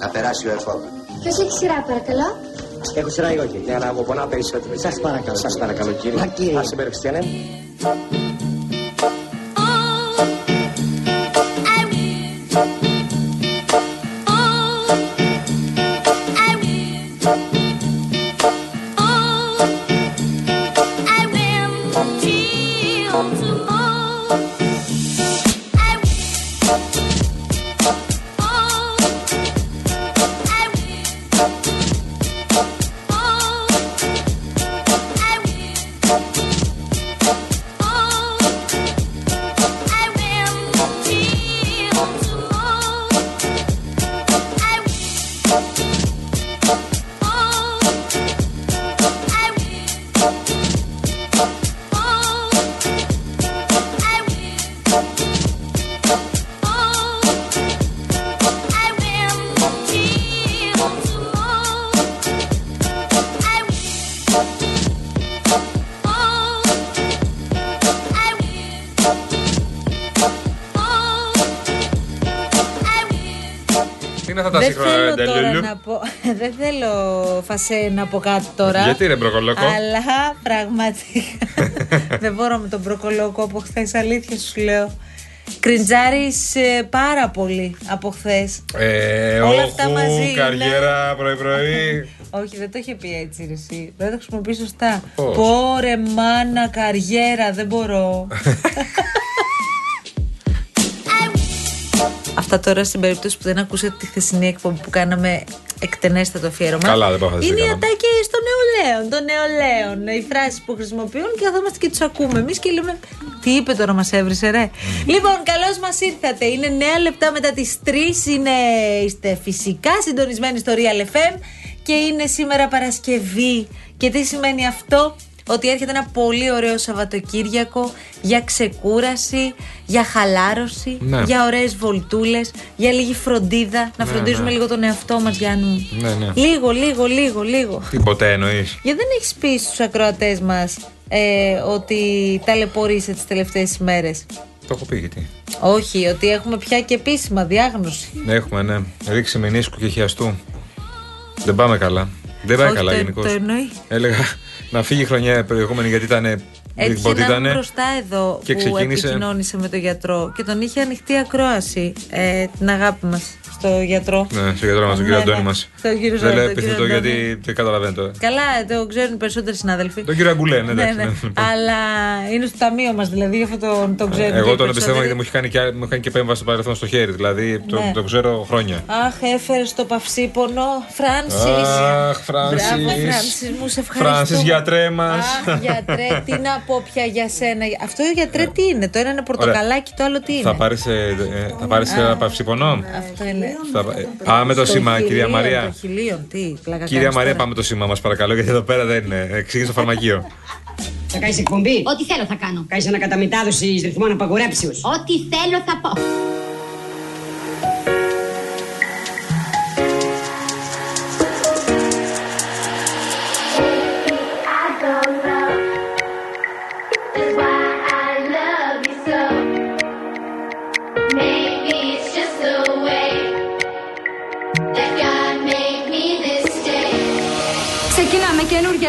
Να περάσει ο εφόδο. Ποιος έχει σειρά, παρακαλώ; Έχω σειρά εγώ και για να μου πονά περισσότερο. Σας παρακαλώ. Σας παρακαλώ κύριε. Μα, κύριε. Ας συμπεριφθείτε, είναι αυτά τα Δεν σύγχρονα θέλω τώρα ντελούλου. να πω. Δεν θέλω φασέ να πω κάτι τώρα. Γιατί ρε μπροκολόκο; Αλλά πραγματικά. δεν μπορώ με τον μπροκολόκο από χθες. Αλήθεια σου λέω. Κριντζάρεις πάρα πολύ από χθες. Ε, Όλα αυτά όχου, μαζί είναι. καριέρα πρωί-πρωί. Όχι, δεν το είχε πει έτσι ρε, εσύ. Δεν το χρησιμοποιείς σωστά. Πώς; Πόρε μάνα, καριέρα, δεν μπορώ. Αυτά τώρα στην περίπτωση που δεν ακούσατε τη χθεσινή εκπομπή που κάναμε εκτενέστατο αφιέρωμα. Καλά, δεν πάω να Είναι οι κάναμε. ατάκε των νεολαίων, των νεολαίων. Οι φράσεις που χρησιμοποιούν και καθόμαστε και τους ακούμε. Εμείς και λέμε. Τι είπε τώρα, μας έβρισε, ρε. Λοιπόν, καλώς μας ήρθατε. Είναι 9 λεπτά μετά τις 3. Είναι, είστε φυσικά συντονισμένοι στο Real FM και είναι σήμερα Παρασκευή. Και τι σημαίνει αυτό, ότι έρχεται ένα πολύ ωραίο Σαββατοκύριακο για ξεκούραση, για χαλάρωση, Ναι. για ωραίες βολτούλες, για λίγη φροντίδα, να φροντίζουμε ναι. λίγο τον εαυτό μας Γιάννη μου. Ναι, ναι. Λίγο, λίγο, λίγο, λίγο. Τι ποτέ εννοείς. Γιατί δεν έχεις πει στους ακροατές μας ε, ότι ταλαιπωρείσαι τις τελευταίες ημέρες; Το έχω πει γιατί. Όχι, ότι έχουμε πια και επίσημα διάγνωση. Ναι, έχουμε, ναι. Ρίξει μηνίσκου και χιαστού. Δεν πάμε καλά. Δεν πάει Όχι, καλά το- γενικώς. το εννοεί. Έλεγα να φύγει η χρονιά προηγούμενη γιατί ήταν. Έτυχε ότι να ήταν. είμαι μπροστά εδώ και που ξεκίνησε- επικοινώνησε με τον γιατρό και τον είχε ανοιχτή ακρόαση ε, την αγάπη μας στο γιατρό. Ναι, στο γιατρό μας, τον Ναι, κύριο ναι. Αντώνη μας. Στον κύριο Δεν λέω τον κύριο επιθετό Αντώνη. γιατί δεν καταλαβαίνω τώρα. Καλά, το ξέρουν οι περισσότεροι συνάδελφοι. Τον κύριο Αγκουλέ, ναι, Ναι, εντάξει. ναι. ναι, λοιπόν. Αλλά είναι στο ταμείο μας, δηλαδή γι' αυτό τον, τον ξέρουν. και Εγώ οι τον εμπιστεύομαι γιατί περισσότεροι. μου έχει κάνει και, μου έχει κάνει και επέμβαση στο παρελθόν στο χέρι. Δηλαδή το, Ναι. το ξέρω χρόνια. Αχ, έφερες το παυσίπονο. Φράνσις. Αχ, Φράνσις. Μπράβο, Φράνσις, μου σε ευχαριστώ. Φράνσις, γιατρέ μας. Αχ, γιατρέ, τι να πω πια για σένα. Αυτό γιατρέ τι είναι. Το ένα είναι πορτοκαλάκι, το άλλο τι είναι; Θα πάρει θα πάρεις ένα παυσιπονό. Αυτό είναι. Θα πα- ε, Πάμε το Στο σήμα, χιλίον, κυρία Μαρία. Το χιλίον, τι πλάκα Κυρία κάνεις Μαρία, τώρα. πάμε το σήμα μας παρακαλώ, γιατί εδώ πέρα δεν είναι. Εξήγησε το φαρμακείο. Θα κάνεις εκπομπή; Ό,τι θέλω θα κάνω. Κάνεις ανακαταμετάδοση ρυθμών απαγορέψεω. Ό,τι θέλω θα πω.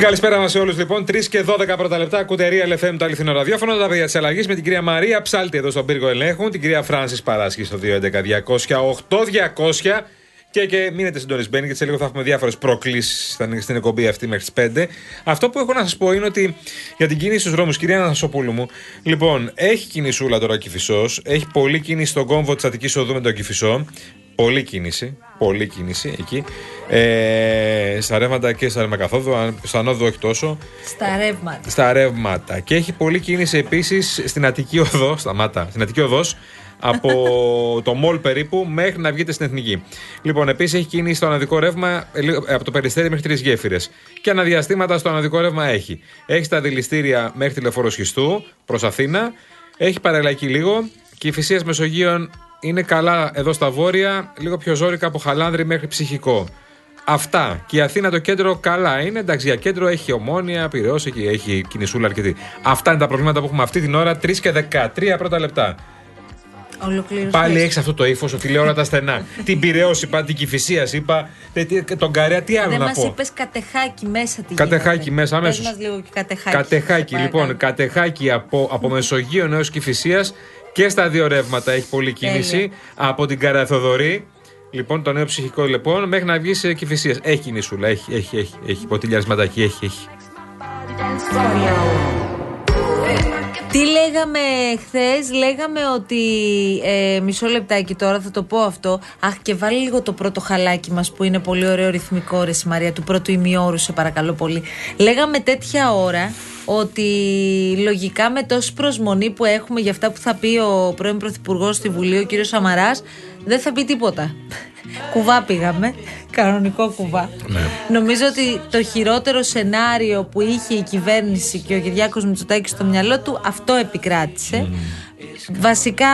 Την καλησπέρα μας σε όλους λοιπόν. 3 και 12 πρώτα λεπτά. Ακούτε Real FM το αληθινό ραδιόφωνο. Τα παιδιά της αλλαγής με την κυρία Μαρία Ψάλτη εδώ στον πύργο ελέγχου. Την κυρία Φράνση Παράσχη στο 211 200 8200. Και, και μείνετε συντονισμένοι, γιατί σε λίγο θα έχουμε διάφορες προκλήσεις στην εκπομπή αυτή μέχρι τις 5. Αυτό που έχω να σας πω είναι ότι για την κίνηση στους δρόμους, κυρία Ανασοπούλου μου, λοιπόν, έχει κινησούλα τώρα ο Κυφισός. Έχει πολλή κίνηση στον κόμβο της Αττικής Οδού με τον Κυφισό. Πολλή κίνηση. Πολλή κίνηση εκεί. Ε, στα ρεύματα και στα ρεύματα αν- Στα νόδου όχι τόσο. Στα ρεύματα. Στα ρεύματα. Και έχει πολλή κίνηση επίσης στην Αττική Οδός. Σταμάτα. Στην Αττική Οδός. Από το μολ περίπου μέχρι να βγείτε στην εθνική. Λοιπόν, επίσης έχει κίνηση στο αναδικό ρεύμα ε, λίγο- ε, από το περιστέρι μέχρι τρεις γέφυρες. Και αναδιαστήματα στο αναδικό ρεύμα έχει. Έχει στα δηληστήρια μέχρι τη λεωφόρο Σχιστού προς Αθήνα. Έχει παραλλακή λίγο. Και η φυσία Μεσογείων είναι καλά εδώ στα βόρεια, λίγο πιο ζώρικα από χαλάνδρη μέχρι ψυχικό. Αυτά. Και η Αθήνα το κέντρο καλά είναι. Εντάξει, για κέντρο έχει ομόνια, πυρεός, έχει, έχει κινησούλα αρκετή. Αυτά είναι τα προβλήματα που έχουμε αυτή την ώρα. 3 και 13 πρώτα λεπτά. Ολοκλήρωση. Πάλι έχεις αυτό το ύφος ότι λέω όλα τα στενά. την πυρεό είπα, την κυφυσία είπα, τε- τι- τον καρέα, τι άλλο Δεν να μας πω; είπες κατεχάκι μέσα τι Κατεχάκι γίνεται. μέσα, Πες αμέσως. μας λίγο και κατεχάκι. Κατεχάκι, Σε λοιπόν, παρακαλώ. κατεχάκι από, από Μεσογείο έως Κυφυσίας και στα δύο ρεύματα έχει πολλή κίνηση. Τέλεια. Από την Καραθοδωρή, λοιπόν, το νέο ψυχικό λοιπόν, μέχρι να βγεις σε Κυφυσία. Έχει κινησούλα, έχει, έχει, έχει, έχει ποτηλιασματάκι, έχει, έχει. Τι λέγαμε χθες, λέγαμε ότι. Ε, μισό λεπτάκι τώρα, θα το πω αυτό. Αχ, και βάλει λίγο το πρώτο χαλάκι μας που είναι πολύ ωραίο ρυθμικό, ρε Μαρία, του πρώτου ημιώρου, σε παρακαλώ πολύ. Λέγαμε τέτοια ώρα ότι λογικά με τόση προσμονή που έχουμε για αυτά που θα πει ο πρώην Πρωθυπουργός στη Βουλή, ο κύριος Σαμαράς, δεν θα πει τίποτα. κουβά πήγαμε. Κανονικό κουβά. Νομίζω ότι το χειρότερο σενάριο που είχε η κυβέρνηση και ο Κυριάκος Μητσοτάκης στο μυαλό του αυτό επικράτησε. Βασικά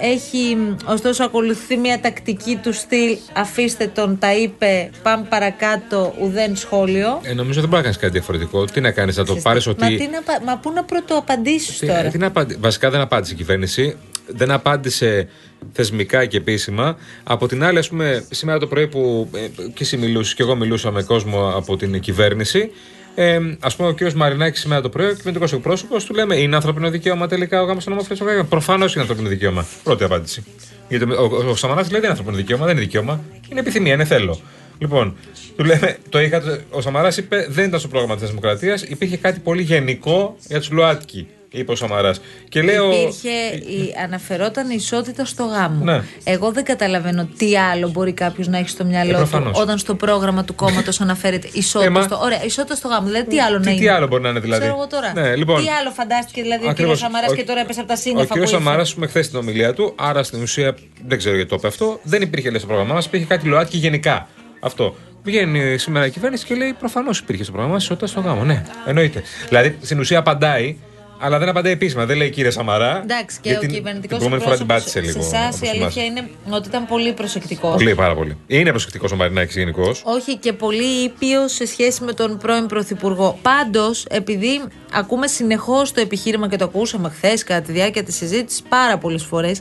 έχει ωστόσο ακολουθεί μια τακτική του στυλ αφήστε τον, τα είπε, πάμε παρακάτω, ουδέν σχόλιο. Ε, νομίζω δεν μπορεί να κάνεις κάτι διαφορετικό. Τι να κάνεις, να το πάρεις ότι. Μα, τι να, πα- μα πού να πρωτοαπαντήσεις Τι- τώρα; ε, τι να απαντη- Βασικά δεν απάντησε η κυβέρνηση. Δεν απάντησε θεσμικά και επίσημα. Από την άλλη, ας πούμε, σήμερα το πρωί που ε, και εσύ μιλούσες και εγώ μιλούσα με κόσμο από την κυβέρνηση. Ε, ας πούμε, ο κ. Μαρινάκης σήμερα το πρωί, ο κυβερνητικός εκπρόσωπος, του λέμε: Είναι ανθρώπινο δικαίωμα τελικά ο γάμος των ομοφυλόφιλων. Προφανώς είναι ανθρώπινο δικαίωμα. Πρώτη απάντηση. Γιατί ο, ο, ο Σαμαράς λέει: Δεν είναι ανθρώπινο δικαίωμα, δεν είναι δικαίωμα. Είναι επιθυμία, είναι θέλω. Λοιπόν, του λέμε, το είχα, ο Σαμαράς είπε: Δεν ήταν στο πρόγραμμα της Δημοκρατίας, υπήρχε κάτι πολύ γενικό για τους ΛΟΑΤΚΙ, είπε ο Σαμαράς. Και λέω. Υπήρχε, η, αναφερόταν η ισότητα στο γάμο. Ναι. Εγώ δεν καταλαβαίνω τι άλλο μπορεί κάποιος να έχει στο μυαλό Ε, του προφανώς. όταν στο πρόγραμμα του κόμματος αναφέρεται ισότητα Ε, μα- στο. Ωραία, ισότητα στο γάμο. Δηλαδή τι άλλο Τι- να είναι; τι άλλο μπορεί να είναι, δηλαδή; Ξέρω εγώ τώρα. Ναι, λοιπόν. τι άλλο φαντάστηκε δηλαδή ο Ακριβώς. κύριο Σαμαράς Ο- και τώρα έπεσε από τα Ο σύννεφα κ. που Σαμαρά, ήρθε. πούμε, χθες στην ομιλία του, άρα στην ουσία δεν ξέρω γιατί το είπε αυτό, δεν υπήρχε λέει, στο πρόγραμμά μας, υπήρχε κάτι ΛΟΑΤΚΙ γενικά. Αυτό. Βγαίνει σήμερα η κυβέρνηση και λέει προφανώς υπήρχε στο πρόγραμμα μας ισότητα στο γάμο. Ναι, εννοείται. Δηλαδή στην ουσία απαντάει, αλλά δεν απαντάει επίσημα. Δεν λέει κύριε Σαμαρά. Εντάξει, και γιατί ο κυβερνητικός Την προηγούμενη φορά την πάτησε σε λίγο. εσάς όπως η εμάς. αλήθεια είναι ότι ήταν πολύ προσεκτικός. Πολύ, πάρα πολύ. Είναι προσεκτικός ο Μαρινάκης γενικώς. Όχι και πολύ ήπιος σε σχέση με τον πρώην Πρωθυπουργό. Πάντως, επειδή ακούμε συνεχώς το επιχείρημα και το ακούσαμε χθες κατά τη διάρκεια της συζήτησης πάρα πολλές φορές,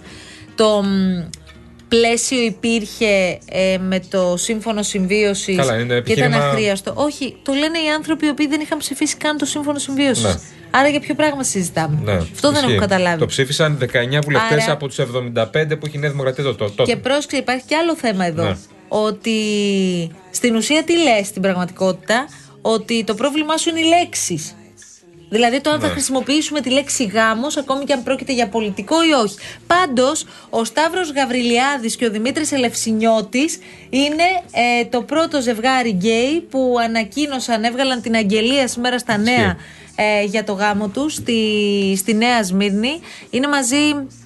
το μ, πλαίσιο υπήρχε ε, με το σύμφωνο συμβίωσης Καλά, είναι και ήταν επιχείρημα- αχρίαστο. Όχι, το λένε οι άνθρωποι οι οποίοι δεν είχαν ψηφίσει καν το σύμφωνο συμβίωσης. Ναι. Άρα για ποιο πράγμα συζητάμε; Ναι, Αυτό δεν ισχύει. έχω καταλάβει. Το ψήφισαν 19 βουλευτές Άρα- από τους 75 που έχει η Νέα Δημοκρατία το- το- τότε. Και πρόσεξε, υπάρχει και άλλο θέμα εδώ. Ναι. Ότι στην ουσία τι λες στην πραγματικότητα, ότι το πρόβλημά σου είναι οι λέξεις. Δηλαδή το αν θα Ναι. χρησιμοποιήσουμε τη λέξη γάμος, ακόμη και αν πρόκειται για πολιτικό ή όχι. Πάντως, ο Σταύρος Γαβριλιάδης και ο Δημήτρης Ελευσινιώτης είναι ε, το πρώτο ζευγάρι γκέι που ανακοίνωσαν, έβγαλαν την αγγελία σήμερα στα νέα ε, για το γάμο του στη, στη Νέα Σμύρνη. Είναι μαζί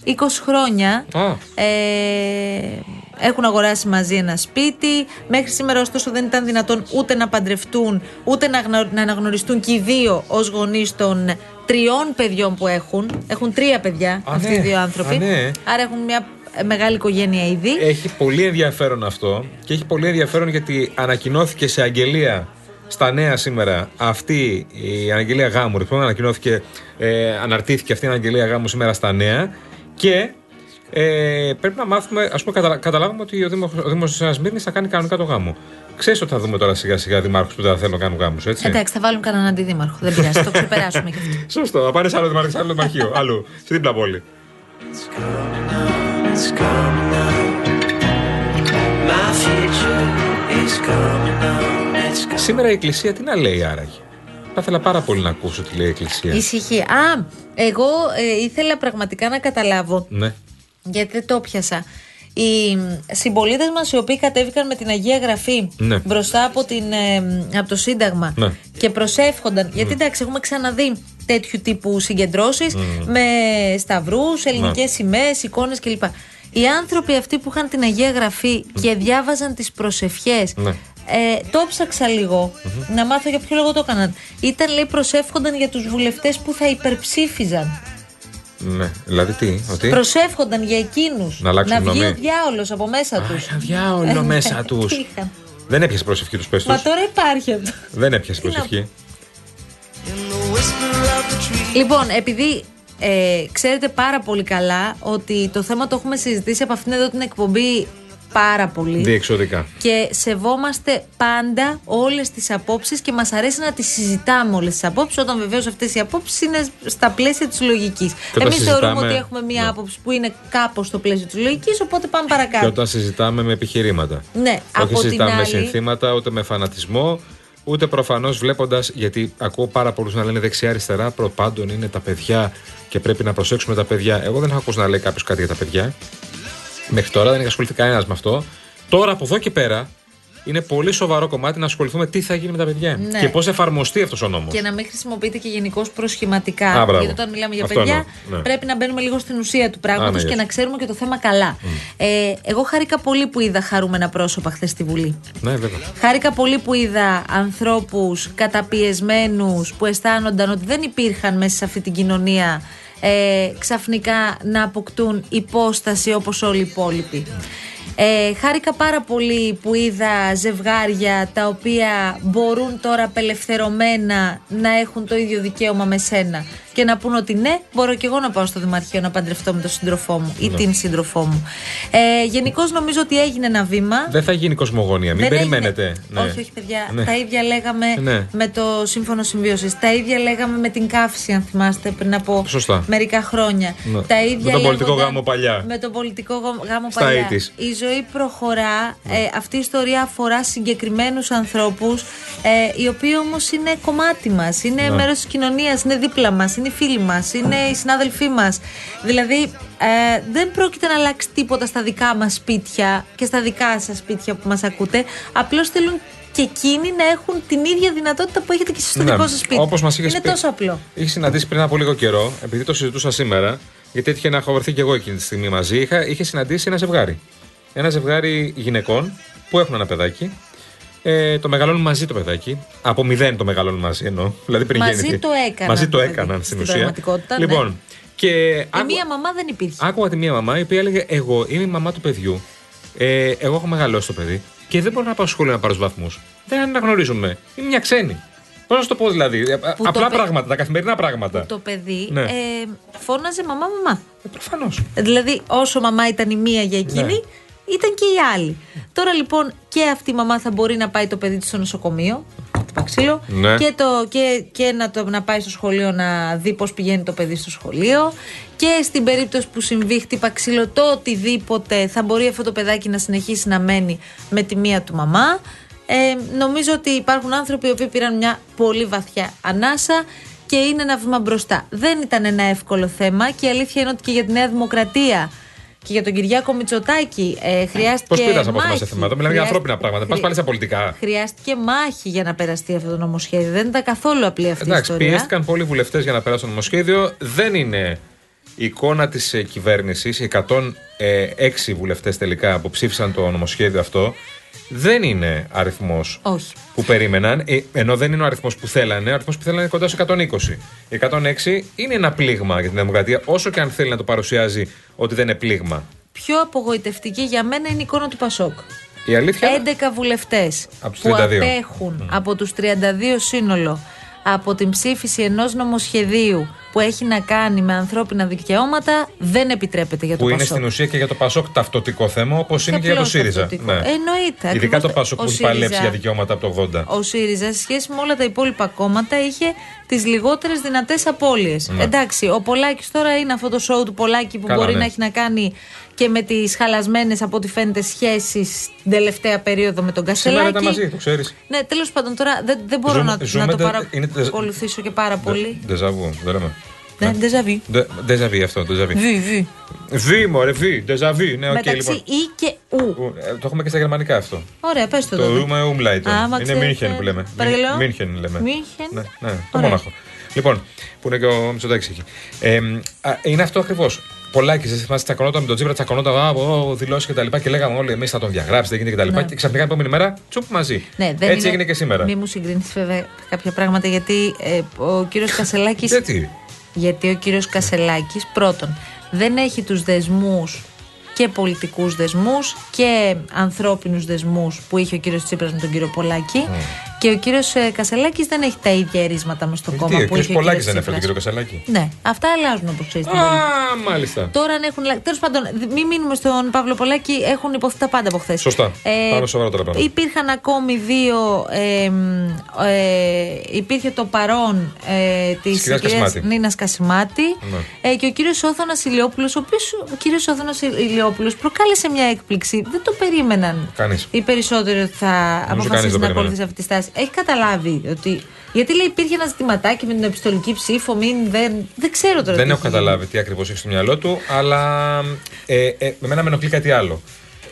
20 χρόνια. Α. Ε, έχουν αγοράσει μαζί ένα σπίτι. Μέχρι σήμερα, ωστόσο, δεν ήταν δυνατόν ούτε να παντρευτούν, ούτε να, γνω- να αναγνωριστούν και οι δύο ως γονείς των τριών παιδιών που έχουν. Έχουν τρία παιδιά Α, αυτοί ναι. οι δύο άνθρωποι. Α, ναι. Άρα έχουν μια ε, μεγάλη οικογένεια ήδη. Έχει πολύ ενδιαφέρον αυτό και έχει πολύ ενδιαφέρον γιατί ανακοινώθηκε σε αγγελία στα νέα σήμερα αυτή η αναγγελία γάμου. Λοιπόν, ανακοινώθηκε, ε, αναρτήθηκε αυτή η αναγγελία γάμου σήμερα στα νέα και ε, πρέπει να μάθουμε, ας πούμε, καταλα, καταλάβουμε ότι ο Δήμος, ο Δήμος της Νέας Μύρνης θα κάνει κανονικά το γάμο. Ξέρεις ότι θα δούμε τώρα σιγά σιγά δημάρχους που δεν θέλουν να κάνουν γάμους, έτσι; Εντάξει, θα βάλουμε κανέναν αντιδήμαρχο. Δεν πειράζει, το ξεπεράσουμε και αυτό. Σωστό, θα πάνε σε άλλο δημάρχο, σε άλλο δημαρχείο, αλλού, στη δίπλα πόλη. It's coming up. My future Σήμερα η Εκκλησία τι να λέει άραγε; Θα ήθελα πάρα πολύ να ακούσω τι λέει η Εκκλησία. Ησυχία. Α, εγώ ε, ήθελα πραγματικά να καταλάβω, Ναι. γιατί δεν το πιασα. Οι συμπολίτες μας οι οποίοι κατέβηκαν με την Αγία Γραφή Ναι. μπροστά από, την, ε, από το Σύνταγμα Ναι. και προσεύχονταν. Γιατί εντάξει, έχουμε ξαναδεί τέτοιου τύπου συγκεντρώσεις με σταυρούς, ελληνικές Ναι. σημαίες, εικόνες κλπ. Οι άνθρωποι αυτοί που είχαν την Αγία Γραφή και διάβαζαν τις προσευχές. Ναι. Ε, το ψάξα λίγο να μάθω για ποιο λόγο το έκαναν. Ήταν λέει προσεύχονταν για τους βουλευτές που θα υπερψήφιζαν. ναι. Δηλαδή τι, ότι; Προσεύχονταν για εκείνους. Να αλλάξουν βγει γνώμη. ο διάολος από μέσα Α, τους. είχαν διάολος μέσα τους. Τι είχαν. Δεν έπιασε προσευχή τους, πες Μα τώρα υπάρχει αυτό. Δεν έπιασε Τι να προσευχή. Λοιπόν, επειδή ε, ξέρετε πάρα πολύ καλά ότι το θέμα το έχουμε συζητήσει από αυτήν εδώ την εκπομπή πάρα πολύ. Διεξοδικά. Και σεβόμαστε πάντα όλες τις απόψεις και μας αρέσει να τις συζητάμε όλες τις απόψεις, όταν βεβαίως αυτές οι απόψεις είναι στα πλαίσια της λογικής. όταν Εμείς θεωρούμε συζητάμε- ότι έχουμε μία Ναι. άποψη που είναι κάπως στο πλαίσιο της λογικής, οπότε πάμε Και παρακάτω. όταν συζητάμε με επιχειρήματα. Ναι, Όχι από την συζητάμε με άλλη. συνθήματα, ούτε με φανατισμό, ούτε προφανώς βλέποντας. Γιατί ακούω πάρα πολλούς να λένε δεξιά-αριστερά, προπάντων είναι τα παιδιά και πρέπει να προσέξουμε τα παιδιά. Εγώ δεν έχω ακούσει να λέει κάποιος κάτι για τα παιδιά. Μέχρι τώρα δεν έχει ασχοληθεί κανένας με αυτό. Τώρα από εδώ και πέρα είναι πολύ σοβαρό κομμάτι να ασχοληθούμε τι θα γίνει με τα παιδιά Ναι. και πώς εφαρμοστεί αυτός ο νόμος. Και να μην χρησιμοποιείται και γενικώ προσχηματικά. Α, μπράβο. Γιατί όταν μιλάμε για Αυτό παιδιά, εννοώ, ναι. πρέπει να μπαίνουμε λίγο στην ουσία του πράγματος Α, ναι, και yes. να ξέρουμε και το θέμα καλά. Ε, εγώ χάρηκα πολύ που είδα χαρούμενα πρόσωπα χθες στη Βουλή. Ναι, βέβαια. Χάρηκα πολύ που είδα ανθρώπους καταπιεσμένους που αισθάνονταν ότι δεν υπήρχαν μέσα σε αυτή την κοινωνία ε, ξαφνικά να αποκτούν υπόσταση όπως όλοι οι υπόλοιποι. Ε, χάρηκα πάρα πολύ που είδα ζευγάρια τα οποία μπορούν τώρα απελευθερωμένα να έχουν το ίδιο δικαίωμα με σένα και να πούν ότι ναι, μπορώ και εγώ να πάω στο Δημαρχείο να παντρευτώ με τον σύντροφό μου ή την σύντροφό μου. Ε, Γενικώς νομίζω ότι έγινε ένα βήμα. Δεν θα γίνει κοσμογονία, μην Δεν περιμένετε. έγινε- Ναι. Όχι, όχι, παιδιά. Ναι. Τα ίδια λέγαμε Ναι. με το σύμφωνο συμβίωσης. Τα ίδια λέγαμε με την καύση, αν θυμάστε, πριν από Σωστά. μερικά χρόνια. Ναι. Τα ίδια Με τον πολιτικό λέγονταν- γάμο παλιά. Με τον πολιτικό γο- γάμο Στα παλιά. 80s. Η ζωή προχωρά. Ε, αυτή η ιστορία αφορά συγκεκριμένους ανθρώπους, ε, οι οποίοι όμως είναι κομμάτι μας. Είναι Ναι. μέρος της κοινωνίας, είναι δίπλα μας, είναι οι φίλοι μας, είναι οι συνάδελφοί μας. Δηλαδή, ε, δεν πρόκειται να αλλάξει τίποτα στα δικά μας σπίτια και στα δικά σας σπίτια που μας ακούτε. Απλώς θέλουν και εκείνοι να έχουν την ίδια δυνατότητα που έχετε και εσείς στο Ναι, δικό σας σπίτι. όπως μας είχες είναι πει. τόσο απλό. Είχες συναντήσει πριν από λίγο καιρό, επειδή το συζητούσα σήμερα, γιατί έτυχε να έχω βρεθεί και εγώ εκείνη τη στιγμή μαζί, είχα, είχε συναντήσει ένα ζευγάρι. Ένα ζευγάρι γυναικών που έχουν ένα παιδάκι. Ε, το μεγαλώνουν μαζί το παιδάκι. Από μηδέν το μεγαλώνουν μαζί εννοώ. Δηλαδή πριν Μαζί γεννηθεί. το έκαναν Μαζί το το παιδί, έκαναν στην στην ουσία. πραγματικότητα, ναι. Λοιπόν, και Η άκου- μία μαμά δεν υπήρχε. άκουγα τη μία μαμά η οποία έλεγε: Εγώ είμαι η μαμά του παιδιού. Ε, εγώ έχω μεγαλώσει το παιδί και δεν μπορώ να πάω στο σχολείο να πάρω βαθμούς. Δεν αναγνωρίζουμε. Είμαι μια ξένη. Πώς να σου το πω δηλαδή. ε, το Απλά παι- πράγματα, τα καθημερινά πράγματα. Το παιδί Ναι. ε, φώναζε μαμά, μαμά. Ε, Προφανώς. Δηλαδή, όσο μαμά ήταν η μία για εκείνη, Ναι. Ήταν και η άλλη. Τώρα λοιπόν και αυτή η μαμά θα μπορεί να πάει το παιδί της στο νοσοκομείο, χτυπά ξύλο, Ναι. και, το, και, και να, το, να πάει στο σχολείο να δει πώς πηγαίνει το παιδί στο σχολείο. Και στην περίπτωση που συμβεί χτύπα ξύλο, το οτιδήποτε θα μπορεί αυτό το παιδάκι να συνεχίσει να μένει με τη μία του μαμά. Ε, νομίζω ότι υπάρχουν άνθρωποι οι οποίοι πήραν μια πολύ βαθιά ανάσα και είναι ένα βήμα μπροστά. Δεν ήταν ένα εύκολο θέμα και η αλήθεια είναι ότι και για τη Νέα Δημοκρατία και για τον Κυριάκο Μητσοτάκη ε, χρειάστηκε. Πώς πήρασε από μάχη. θέματα. Μιλάμε για Χρειάστηκε- ανθρώπινα πράγματα. Πας χρει- πάλι στα πολιτικά. Χρειάστηκε μάχη για να περαστεί αυτό το νομοσχέδιο. Δεν ήταν καθόλου απλή αυτή η Εντάξει, ιστορία. πιέστηκαν πολλοί βουλευτές για να περάσουν το νομοσχέδιο. Δεν είναι η εικόνα της κυβέρνησης. Οι 106 βουλευτές τελικά που ψήφισαν το νομοσχέδιο αυτό δεν είναι αριθμός Όχι. που περίμεναν. ε, Ενώ δεν είναι ο αριθμός που θέλανε. Ο αριθμός που θέλανε είναι κοντά στου 120. Οι 106 είναι ένα πλήγμα για την δημοκρατία, όσο και αν θέλει να το παρουσιάζει ότι δεν είναι πλήγμα. Πιο απογοητευτική για μένα είναι η εικόνα του Πασόκ. Η αλήθεια; 11 βουλευτές Από τους που 32. απέχουν από τους 32 σύνολο από την ψήφιση ενός νομοσχεδίου που έχει να κάνει με ανθρώπινα δικαιώματα δεν επιτρέπεται για το που είναι Πασόκ. στην ουσία και για το Πασόκ ταυτοτικό θέμα, όπως είναι και για το απλώς ΣΥΡΙΖΑ. ταυτοτικό. Εννοείται, Ειδικά ακριβώς το το- Πασόκ ο που έχει παλέψει ΣΥΡΙΖΑ. για δικαιώματα από το 80. Ο ΣΥΡΙΖΑ σε σχέση με όλα τα υπόλοιπα κόμματα είχε τις λιγότερες δυνατές απώλειες. Ναι. Εντάξει, ο Πολάκης τώρα είναι αυτό το show του Πολάκη που Καλά, μπορεί ναι. να έχει να κάνει και με τις χαλασμένες από ό,τι φαίνεται σχέσεις την τελευταία περίοδο με τον Κασελάκη. Σήμερα ήταν μαζί, το ξέρεις. Ναι, τέλος πάντων τώρα δεν, δεν μπορώ Ζούμε- να, ζούμε να το τε- είναι τε- παρακολουθήσω και πάρα πολύ. Ντεζαβού, δεν λέμε. Ναι, déjà vu. Ντεζαβί αυτό, ντεζαβί. Βι, βι. Βι, μωρέ, βι, ντεζαβί. Ναι, οκ, Μεταξύ λοιπόν. ή και ου. Ου, ε, Το έχουμε και στα γερμανικά αυτό. Ωραία, πες το Το τότε. ρούμε umlaut. Άμα Είναι ξέρετε- Μίνχεν που λέμε. Παρακαλώ. Μίνχεν λέμε. Μίνχεν. Ναι, ναι, το Ωραία. Μόναχο. Λοιπόν, που είναι και ο Μητσοτάκης εκεί. Ε, α, είναι αυτό ακριβώς. Πολλάκι, δεν θυμάστε, τσακωνόταν με τον Τζίπρα, τσακωνόταν, α, ο, δηλώσεις και τα λοιπά και λέγαμε όλοι εμείς θα τον διαγράψει, δεν γίνεται και τα λοιπά. Ναι. Και ξαφνικά την επόμενη μέρα τσουπ μαζί. Ναι, δεν Έτσι είναι- έγινε και σήμερα. Μη μου συγκρίνεις βέβαια κάποια πράγματα γιατί ε, ο κύριος Κασελάκης. Γιατί; Γιατί ο κύριος Κασελάκης πρώτον δεν έχει τους δεσμούς και πολιτικούς δεσμούς και ανθρώπινους δεσμούς που είχε ο κύριος Τσίπρας με τον κύριο Πολάκη και ο κύριος ε, Κασελάκης δεν έχει τα ίδια ερίσματα μες στο κόμμα Τι, ο που κ. είχε ο Πολάκης κύριος δεν έφερε τον κύριο Τσίπρας. Κασαλάκη. Ναι, αυτά αλλάζουν όπως ξέρεις στην πολιτική. Α, μάλιστα. Τώρα αν έχουν. Τέλος πάντων, δ- μην μείνουμε στον Παύλο Πολάκη, έχουν υποθεί τα πάντα από χθες. Σωστά. Πάμε σοβαρά τώρα πράγματα. Υπήρχαν ακόμη δύο. Ε, μ, ε, υπήρχε το παρόν ε, της Της κυρίας κυρία Κασιμάτη. Νίνας Κασιμάτη Ναι. ε, και ο κύριος Όθωνας Ηλιόπουλος, ο οποίος ο κύριος Όθωνας Ηλιόπουλος προκάλεσε μια έκπληξη. Δεν το περίμεναν Κανείς. οι περισσότεροι ότι θα κανείς αποφασίσει δεν το να περίμενε. ακολουθήσει αυτή τη στάση. Έχει καταλάβει ότι. Γιατί λέει υπήρχε ένα ζητηματάκι με την επιστολική ψήφο, μην, δεν, δεν ξέρω τώρα. Δεν τι έχω έχει καταλάβει τι ακριβώς έχει στο μυαλό του, αλλά ε, ε, εμένα με ενοχλεί κάτι άλλο.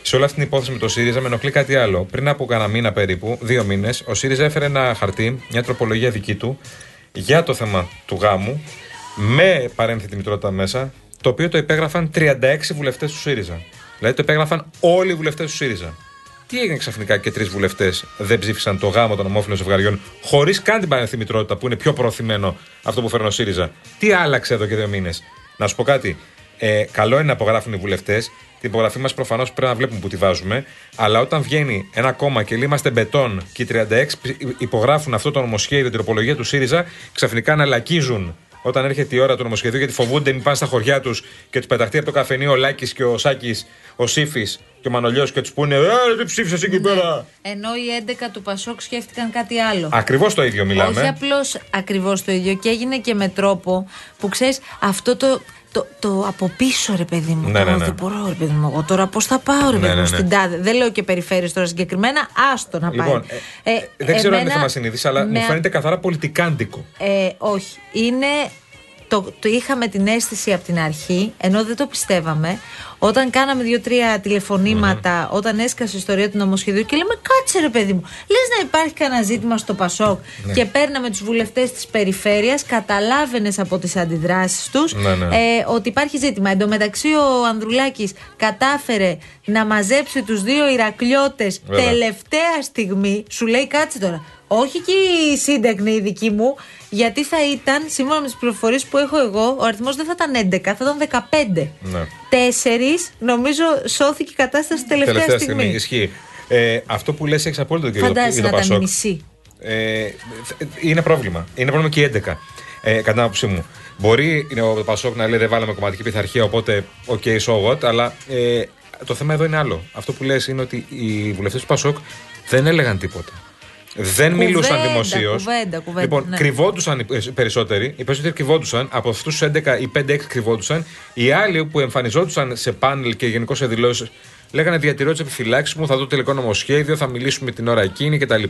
Σε όλη αυτή την υπόθεση με το ΣΥΡΙΖΑ με ενοχλεί κάτι άλλο. Πριν από κανένα μήνα περίπου, δύο μήνες, ο ΣΥΡΙΖΑ έφερε ένα χαρτί, μια τροπολογία δική του, για το θέμα του γάμου, με παρένθετη μητρότητα μέσα, το οποίο το υπέγραφαν 36 βουλευτές του ΣΥΡΙΖΑ. Δηλαδή το υπέγραφαν όλοι οι βουλευτές του ΣΥΡΙΖΑ. Τι έγινε ξαφνικά και τρεις βουλευτές δεν ψήφισαν το γάμο των ομόφυλων ζευγαριών, χωρίς καν την παρένθετη μητρότητα που είναι πιο προωθημένο αυτό που φέρνει ο ΣΥΡΙΖΑ; Τι άλλαξε εδώ και δύο μήνες; Να σου πω κάτι. Ε, καλό είναι να απογράφουν οι βουλευτές. Την υπογραφή μας προφανώς πρέπει να βλέπουμε που τη βάζουμε. Αλλά όταν βγαίνει ένα κόμμα και λέει είμαστε μπετόν και οι 36 υπογράφουν αυτό το νομοσχέδιο, την τροπολογία του ΣΥΡΙΖΑ, ξαφνικά να λακίζουν όταν έρχεται η ώρα του νομοσχεδίου, γιατί φοβούνται μην πάνε στα χωριά τους και τους πεταχτεί από το καφενείο ο Λάκης και ο Σάκης, ο Σύφης και ο Μανολιός και τους πούνε Ε, τι ψήφισες εκεί πέρα; Ενώ οι 11 του Πασόκ σκέφτηκαν κάτι άλλο. Ακριβώς το ίδιο μιλάμε. Όχι απλώς ακριβώς το ίδιο και έγινε και με τρόπο που ξέρεις αυτό το. Το, το από πίσω ρε παιδί μου. Ναι, ναι, Εγώ ναι. Δεν μπορώ ρε παιδί μου. Εγώ τώρα πώς θα πάω ρε Ναι, παιδί μου ναι, ναι. στην τάδε. Δεν λέω και περιφέρειες τώρα συγκεκριμένα. Άστο να πάει. Λοιπόν, ε, δεν ξέρω αν είναι εμένα θέμα συνείδησης, αλλά με μου α- φαίνεται καθαρά πολιτικάντικο. Ε, όχι. Είναι. Το, το είχαμε την αίσθηση από την αρχή, ενώ δεν το πιστεύαμε, όταν κάναμε δύο-τρία τηλεφωνήματα, όταν έσκασε η ιστορία του νομοσχεδίου και λέμε κάτσε ρε παιδί μου, λες να υπάρχει κανένα ζήτημα στο Πασόκ Ναι. και παίρναμε τους βουλευτές της περιφέρειας, καταλάβαινες από τις αντιδράσεις τους Ναι, ναι. ε, ότι υπάρχει ζήτημα. Εν τω μεταξύ ο Ανδρουλάκης κατάφερε να μαζέψει τους δύο Ηρακλιώτες Βέβαια. τελευταία στιγμή, σου λέει κάτσε τώρα. Όχι και η σύντακνη η δική μου, γιατί θα ήταν, σύμφωνα με τις πληροφορίες που έχω εγώ, ο αριθμός δεν θα ήταν 11, θα ήταν 15. Ναι. Τέσσερις, νομίζω, σώθηκε η κατάσταση τελευταία, Τελευταία στιγμή. στιγμή. Ισχύει. Ε, αυτό που λες έχει απόλυτο και Φαντάζεσαι για να το ήταν η Πασόκ. μισή. Ε, είναι πρόβλημα. Είναι πρόβλημα και οι 11. Ε, κατά την άποψή μου. Μπορεί είναι ο Πασόκ να λέει δεν βάλαμε κομματική πειθαρχία, οπότε OK, so what, αλλά ε, το θέμα εδώ είναι άλλο. Αυτό που λες είναι ότι οι βουλευτές του Πασόκ δεν έλεγαν τίποτα. Δεν Κουβέντα, μιλούσαν δημοσίως. κουβέντα, κουβέντα, Λοιπόν, ναι. κρυβόντουσαν οι ε, περισσότεροι. Οι περισσότεροι κρυβόντουσαν. Από αυτούς του 11 ή 5-6 κρυβόντουσαν. Οι άλλοι που εμφανιζόντουσαν σε πάνελ και γενικώ σε δηλώσεις λέγανε διατηρώ τις επιφυλάξεις μου, θα δω τελικό νομοσχέδιο, θα μιλήσουμε την ώρα εκείνη κτλ.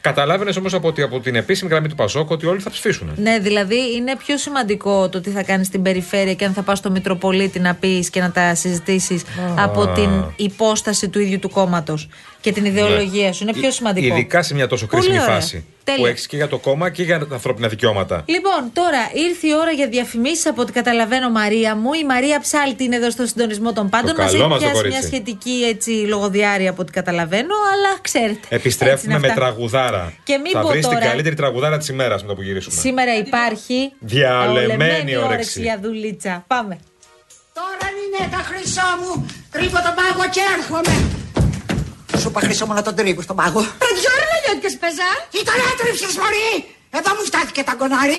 Καταλάβαινες όμως από, ότι- από την επίσημη γραμμή του Πασόκ ότι όλοι θα ψηφίσουν. Ναι, δηλαδή είναι πιο σημαντικό το τι θα κάνεις στην περιφέρεια και αν θα πας στο Μητροπολίτη να πεις και να τα συζητήσεις από την υπόσταση του ίδιου του κόμματος και την ιδεολογία σου. Είναι πιο σημαντικό. Ναι. Ειδικά σε μια τόσο Πολύ κρίσιμη ωραία. φάση. Τέλεια. Που έχεις και για το κόμμα και για τα ανθρώπινα δικαιώματα. Λοιπόν, τώρα ήρθε η ώρα για διαφημίσεις από ό,τι καταλαβαίνω, Μαρία μου. Η Μαρία Ψάλτη είναι εδώ στο συντονισμό των πάντων. Το Μας καλό έχει μας το πιάσει κορίτσι. μια σχετική έτσι, λογοδιάρεια από ό,τι καταλαβαίνω, αλλά ξέρετε. έτσι Επιστρέφουμε είναι με αυτά. τραγουδάρα. Και μην θα πω βρεις την τώρα- καλύτερη τραγουδάρα της ημέρας με το που γυρίσουμε. Σήμερα υπάρχει Διαλεμένη όρεξη. όρεξη για δουλίτσα. Πάμε. Τώρα είναι τα χρυσό μου. Κρύβω τον πάγο και έρχομαι. Σου είπα χρυσό μου να τον τρίβω στον πάγο. Πρωτιόρνα λιώτικες πεζά. Τι τον έτρεψες μωρή. Εδώ μου στάθηκε τα κονάρι.